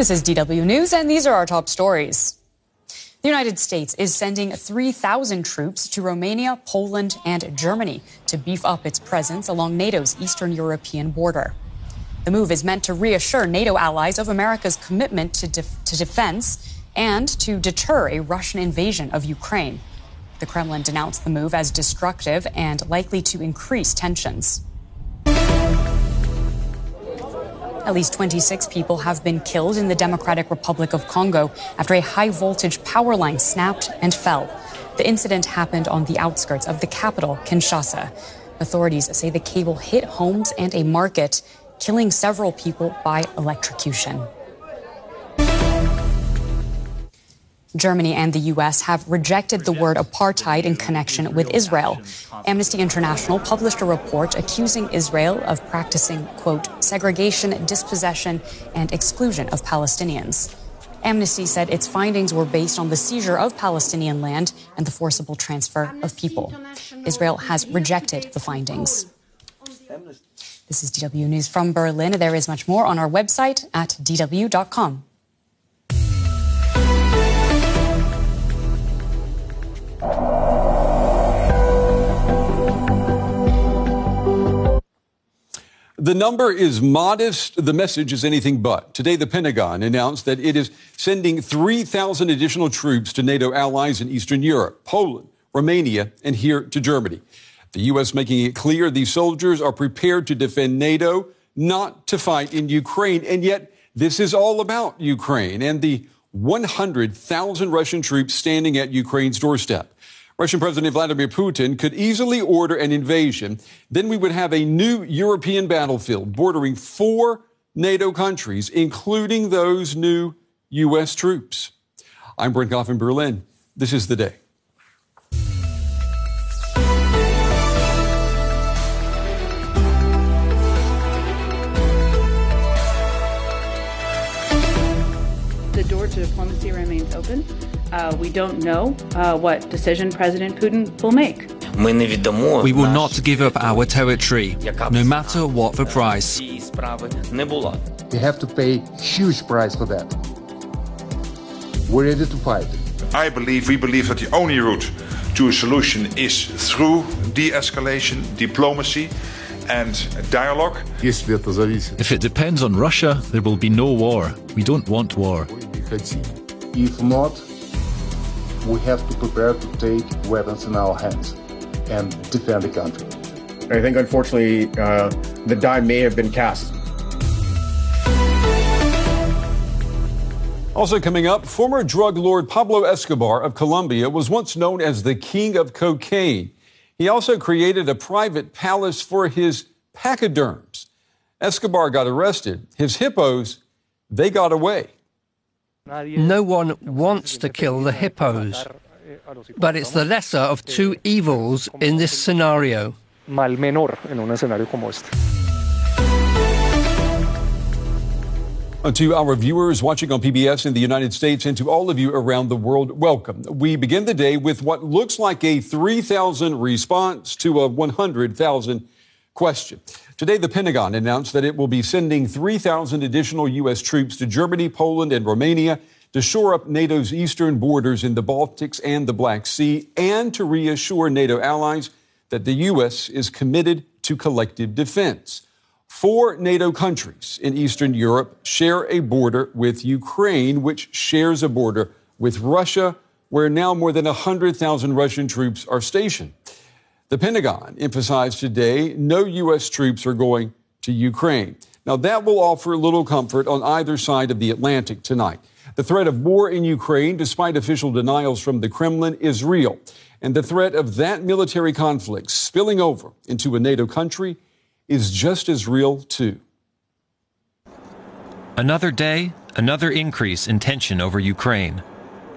This is DW News, and these are our top stories. The United States is sending 3,000 troops to Romania, Poland, and Germany to beef up its presence along NATO's eastern European border. The move is meant to reassure NATO allies of America's commitment to, def- to defense and to deter a Russian invasion of Ukraine. The Kremlin denounced the move as destructive and likely to increase tensions. At least 26 people have been killed in the Democratic Republic of Congo after a high voltage power line snapped and fell. The incident happened on the outskirts of the capital, Kinshasa. Authorities say the cable hit homes and a market, killing several people by electrocution. Germany and the U.S. have rejected the word apartheid in connection with Israel. Amnesty International published a report accusing Israel of practicing, quote, segregation, dispossession, and exclusion of Palestinians. Amnesty said its findings were based on the seizure of Palestinian land and the forcible transfer of people. Israel has rejected the findings. This is DW News from Berlin. There is much more on our website at dw.com. The number is modest. The message is anything but. Today, the Pentagon announced that it is sending 3,000 additional troops to NATO allies in Eastern Europe, Poland, Romania, and here to Germany. The U.S. making it clear these soldiers are prepared to defend NATO, not to fight in Ukraine. And yet, this is all about Ukraine and the 100,000 Russian troops standing at Ukraine's doorstep. Russian President Vladimir Putin could easily order an invasion. Then we would have a new European battlefield bordering four NATO countries, including those new U.S. troops. I'm Brent Goff in Berlin. This is the day. The door to diplomacy remains open. Uh, we don't know uh, what decision President Putin will make. We will not give up our territory, no matter what the price. We have to pay huge price for that. We're ready to fight. I believe, we believe that the only route to a solution is through de-escalation, diplomacy, and dialogue. If it depends on Russia, there will be no war. We don't want war. If not, we have to prepare to take weapons in our hands and defend the country. I think, unfortunately, uh, the die may have been cast. Also coming up, former drug lord Pablo Escobar of Colombia was once known as the king of cocaine. He also created a private palace for his pachyderms. Escobar got arrested. His hippos, they got away. No one wants to kill the hippos, eh, but it's the lesser of eh, two evils in this scenario. Mal menor en un escenario como este. And to our viewers watching on PBS in the United States and to all of you around the world, welcome. We begin the day with what looks like a 3,000 response to a 100,000 question. Today, the Pentagon announced that it will be sending 3,000 additional U.S. troops to Germany, Poland, and Romania to shore up NATO's eastern borders in the Baltics and the Black Sea, and to reassure NATO allies that the U.S. is committed to collective defense. Four NATO countries in Eastern Europe share a border with Ukraine, which shares a border with Russia, where now more than 100,000 Russian troops are stationed. The Pentagon emphasized today no U.S. troops are going to Ukraine. Now, that will offer little comfort on either side of the Atlantic tonight. The threat of war in Ukraine, despite official denials from the Kremlin, is real. And the threat of that military conflict spilling over into a NATO country is just as real, too. Another day, another increase in tension over Ukraine.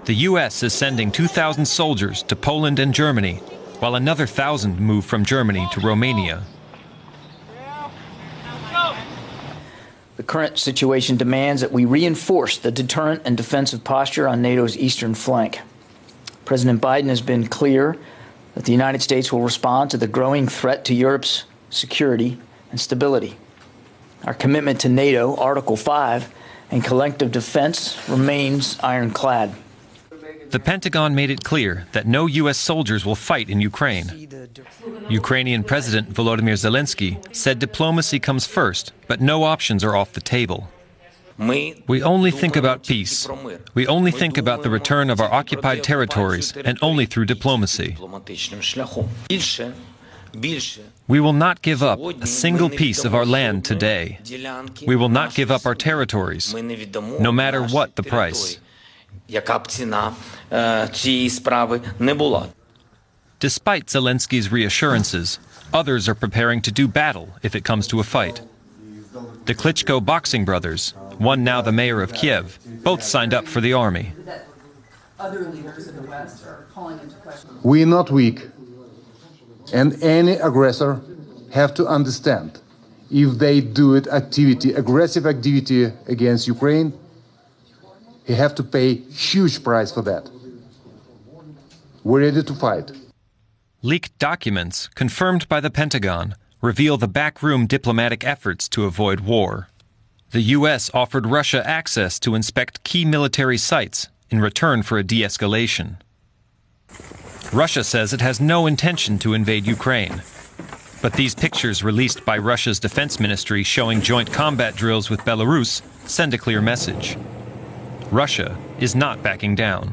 The U.S. is sending 2,000 soldiers to Poland and Germany, while another 1,000 move from Germany to Romania. The current situation demands that we reinforce the deterrent and defensive posture on NATO's eastern flank. President Biden has been clear that the United States will respond to the growing threat to Europe's security and stability. Our commitment to NATO, Article 5, and collective defense remains ironclad. The Pentagon made it clear that no U.S. soldiers will fight in Ukraine. Ukrainian President Volodymyr Zelensky said diplomacy comes first, but no options are off the table. We only think about peace. We only think about the return of our occupied territories, and only through diplomacy. We will not give up a single piece of our land today. We will not give up our territories, no matter what the price. Despite Zelensky's reassurances, others are preparing to do battle if it comes to a fight. The Klitschko boxing brothers, one now the mayor of Kiev, both signed up for the army. Other leaders in the West are calling into question. We're not weak, and any aggressor have to understand if they do it activity, aggressive activity against Ukraine, he have to pay huge price for that. We're ready to fight. Leaked documents, confirmed by the Pentagon, reveal the backroom diplomatic efforts to avoid war. The U.S. offered Russia access to inspect key military sites in return for a de escalation. Russia says it has no intention to invade Ukraine. But these pictures released by Russia's defense ministry showing joint combat drills with Belarus send a clear message. Russia is not backing down.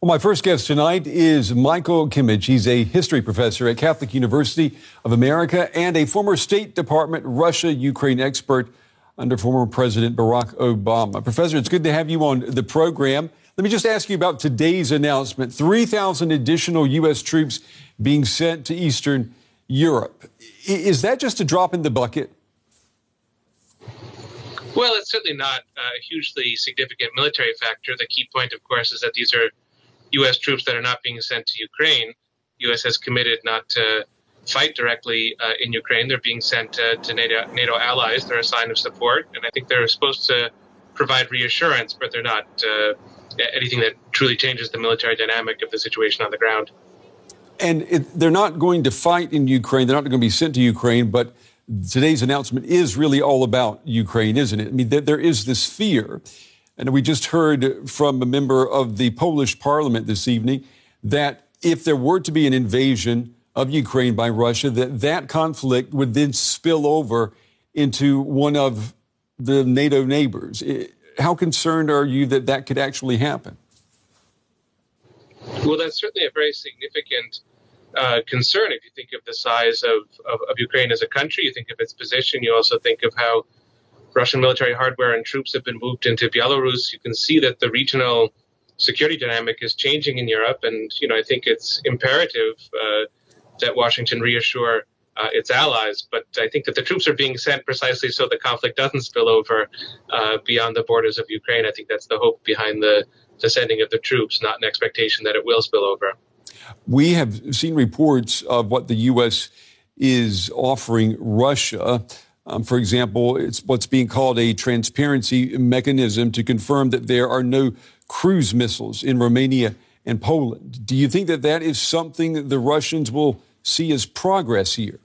Well, my first guest tonight is Michael Kimmage. He's a history professor at Catholic University of America and a former State Department Russia Ukraine expert under former President Barack Obama. Professor, it's good to have you on the program. Let me just ask you about today's announcement 3,000 additional U.S. troops being sent to Eastern Europe. Is that just a drop in the bucket? Well, it's certainly not a hugely significant military factor. The key point, of course, is that these are U.S. troops that are not being sent to Ukraine. U.S. has committed not to fight directly uh, in Ukraine. They're being sent uh, to NATO, NATO, allies. They're a sign of support, and I think they're supposed to provide reassurance, but they're not uh, anything that truly changes the military dynamic of the situation on the ground. And it, they're not going to fight in Ukraine. They're not going to be sent to Ukraine, but today's announcement is really all about Ukraine, isn't it? I mean, there is this fear and we just heard from a member of the Polish parliament this evening that if there were to be an invasion of Ukraine by Russia, that that conflict would then spill over into one of the NATO neighbors. How concerned are you that that could actually happen? Well, that's certainly a very significant uh, concern. If you think of the size of, of, of Ukraine as a country, you think of its position, you also think of how Russian military hardware and troops have been moved into Belarus, you can see that the regional security dynamic is changing in Europe. And, you know, I think it's imperative uh, that Washington reassure uh, its allies. But I think that the troops are being sent precisely so the conflict doesn't spill over uh, beyond the borders of Ukraine. I think that's the hope behind the, the sending of the troops, not an expectation that it will spill over. We have seen reports of what the U.S. is offering Russia. Um, for example, it's what's being called a transparency mechanism to confirm that there are no cruise missiles in Romania and Poland. Do you think that that is something that the Russians will see as progress here?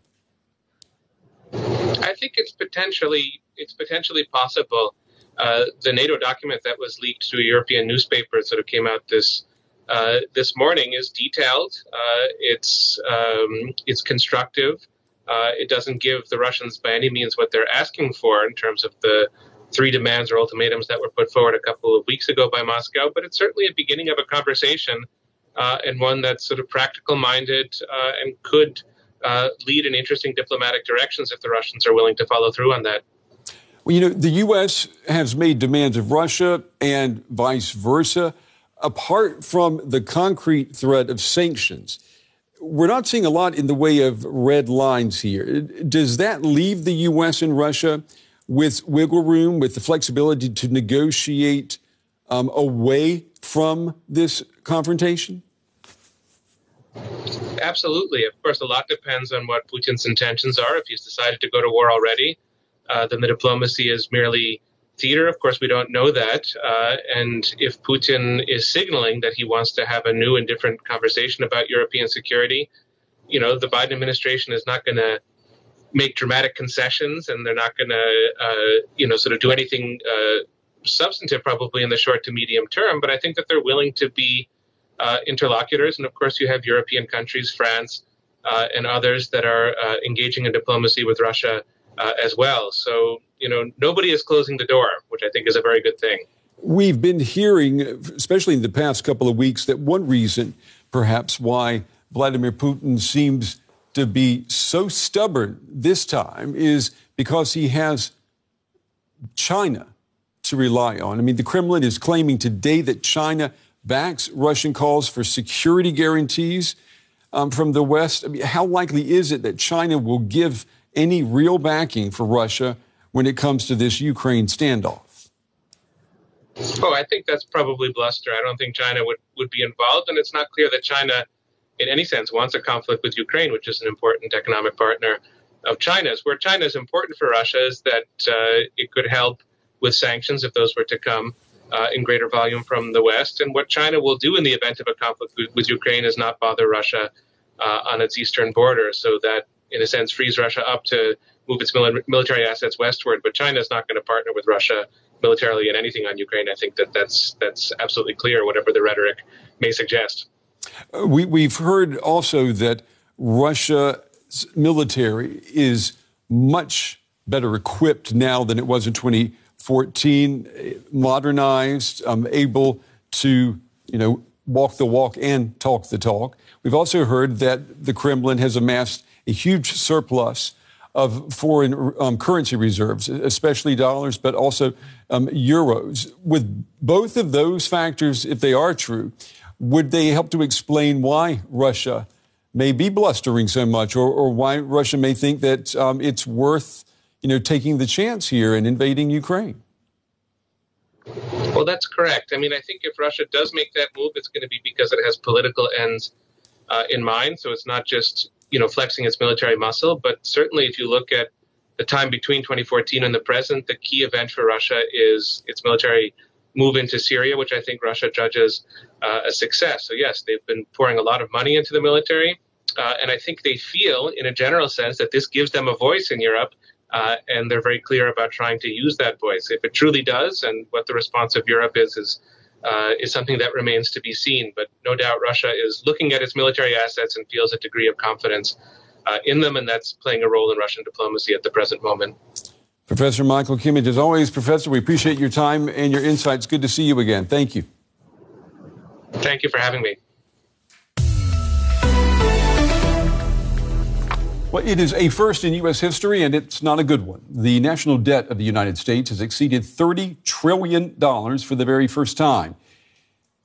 I think it's potentially it's potentially possible. Uh, the NATO document that was leaked to European newspaper sort of came out this uh, this morning is detailed. Uh, it's um, it's constructive. Uh, it doesn't give the Russians by any means what they're asking for in terms of the three demands or ultimatums that were put forward a couple of weeks ago by Moscow, but it's certainly a beginning of a conversation uh, and one that's sort of practical minded and could lead in interesting diplomatic directions if the Russians are willing to follow through on that. Well, you know, the U.S. has made demands of Russia and vice versa. Apart from the concrete threat of sanctions, we're not seeing a lot in the way of red lines here. Does that leave the U.S. and Russia with wiggle room, with the flexibility to negotiate um, away from this confrontation? Absolutely. Of course, a lot depends on what Putin's intentions are. If he's decided to go to war already, uh, then the diplomacy is merely theater. Of course, we don't know that. Uh, and if Putin is signaling that he wants to have a new and different conversation about European security, you know, the Biden administration is not going to make dramatic concessions, and they're not going to, uh, you know, sort of do anything uh, substantive probably in the short to medium term. But I think that they're willing to be uh, interlocutors, and of course, you have European countries, France, uh, and others that are uh, engaging in diplomacy with Russia as well. So, you know, nobody is closing the door, which I think is a very good thing. We've been hearing, especially in the past couple of weeks, that one reason, perhaps, why Vladimir Putin seems to be so stubborn this time is because he has China to rely on. I mean, the Kremlin is claiming today that China backs Russian calls for security guarantees um, from the West. I mean, how likely is it that China will give any real backing for Russia when it comes to this Ukraine standoff? Oh, I think that's probably bluster. I don't think China would, would be involved, and it's not clear that China in any sense wants a conflict with Ukraine, which is an important economic partner of China's. Where China is important for Russia is that uh, it could help with sanctions if those were to come uh, in greater volume from the West. And what China will do in the event of a conflict with, with Ukraine is not bother Russia uh, on its eastern border, so that in a sense frees Russia up to move its military assets westward. But China is not going to partner with Russia militarily in anything on Ukraine. I think that that's that's absolutely clear, whatever the rhetoric may suggest. We, we've heard also that Russia's military is much better equipped now than it was in 2014, modernized, um, able to, you know, walk the walk and talk the talk. We've also heard that the Kremlin has amassed a huge surplus of foreign um, currency reserves, especially dollars, but also um, euros. With both of those factors, if they are true, would they help to explain why Russia may be blustering so much, or, or why Russia may think that um, it's worth, you know, taking the chance here and invading Ukraine? Well, that's correct. I mean, I think if Russia does make that move, it's going to be because it has political ends uh, in mind. So it's not just you know flexing its military muscle, but certainly if you look at the time between 2014 and the present, the key event for Russia is its military move into Syria, which I think Russia judges uh, a success. So, yes, they've been pouring a lot of money into the military. Uh, and I think they feel, in a general sense, that this gives them a voice in Europe. Uh, and they're very clear about trying to use that voice. If it truly does, and what the response of Europe is, is uh, is something that remains to be seen. But no doubt Russia is looking at its military assets and feels a degree of confidence uh, in them, and that's playing a role in Russian diplomacy at the present moment. Professor Michael Kimmage, as always, Professor, we appreciate your time and your insights. Good to see you again. Thank you. Thank you for having me. Well, it is a first in U.S. history, and it's not a good one. The national debt of the United States has exceeded $30 trillion for the very first time.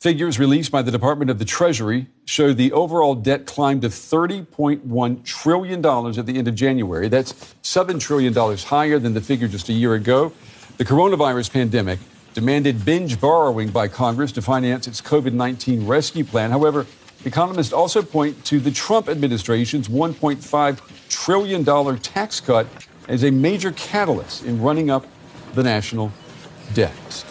Figures released by the Department of the Treasury show the overall debt climbed to $30.1 trillion at the end of January. That's $7 trillion higher than the figure just a year ago. The coronavirus pandemic demanded binge borrowing by Congress to finance its COVID 19 rescue plan. However, economists also point to the Trump administration's $1.5 trillion tax cut as a major catalyst in running up the national debt.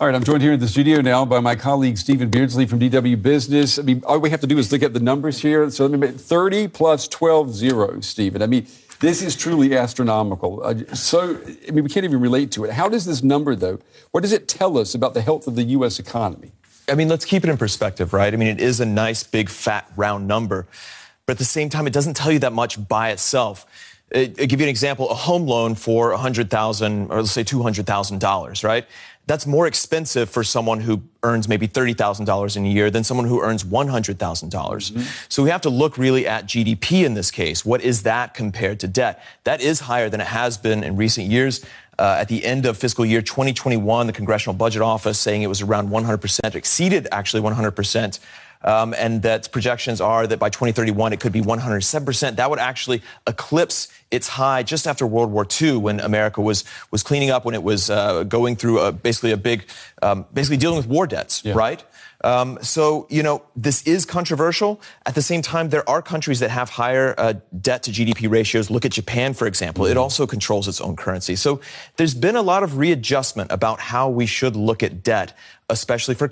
All right, I'm joined here in the studio now by my colleague Stephen Beardsley from DW Business. I mean, all we have to do is look at the numbers here. So let me make 30 plus 12 zeros, Stephen. I mean, this is truly astronomical. Uh, so, I mean, we can't even relate to it. How does this number, though, what does it tell us about the health of the U.S. economy? I mean, let's keep it in perspective, right? I mean, it is a nice, big, fat, round number. But at the same time, it doesn't tell you that much by itself. I'll give you an example: a home loan for 100,000, or let's say $200,000, right? that's more expensive for someone who earns maybe $30,000 in a year than someone who earns 100,000. dollars mm-hmm. So we have to look really at GDP in this case. What is that compared to debt? That is higher than it has been in recent years. Uh, at the end of fiscal year 2021, the Congressional Budget Office saying it was around 100%, exceeded actually 100%. Um, and that projections are that by 2031 it could be 107%. That would actually eclipse its high just after World War II when America was was cleaning up when it was uh, going through a, basically a big, um, basically dealing with war debts, yeah. right? Um, so, you know, this is controversial. At the same time, there are countries that have higher uh, debt to GDP ratios. Look at Japan, for example. It mm-hmm. also controls its own currency. So there's been a lot of readjustment about how we should look at debt, especially for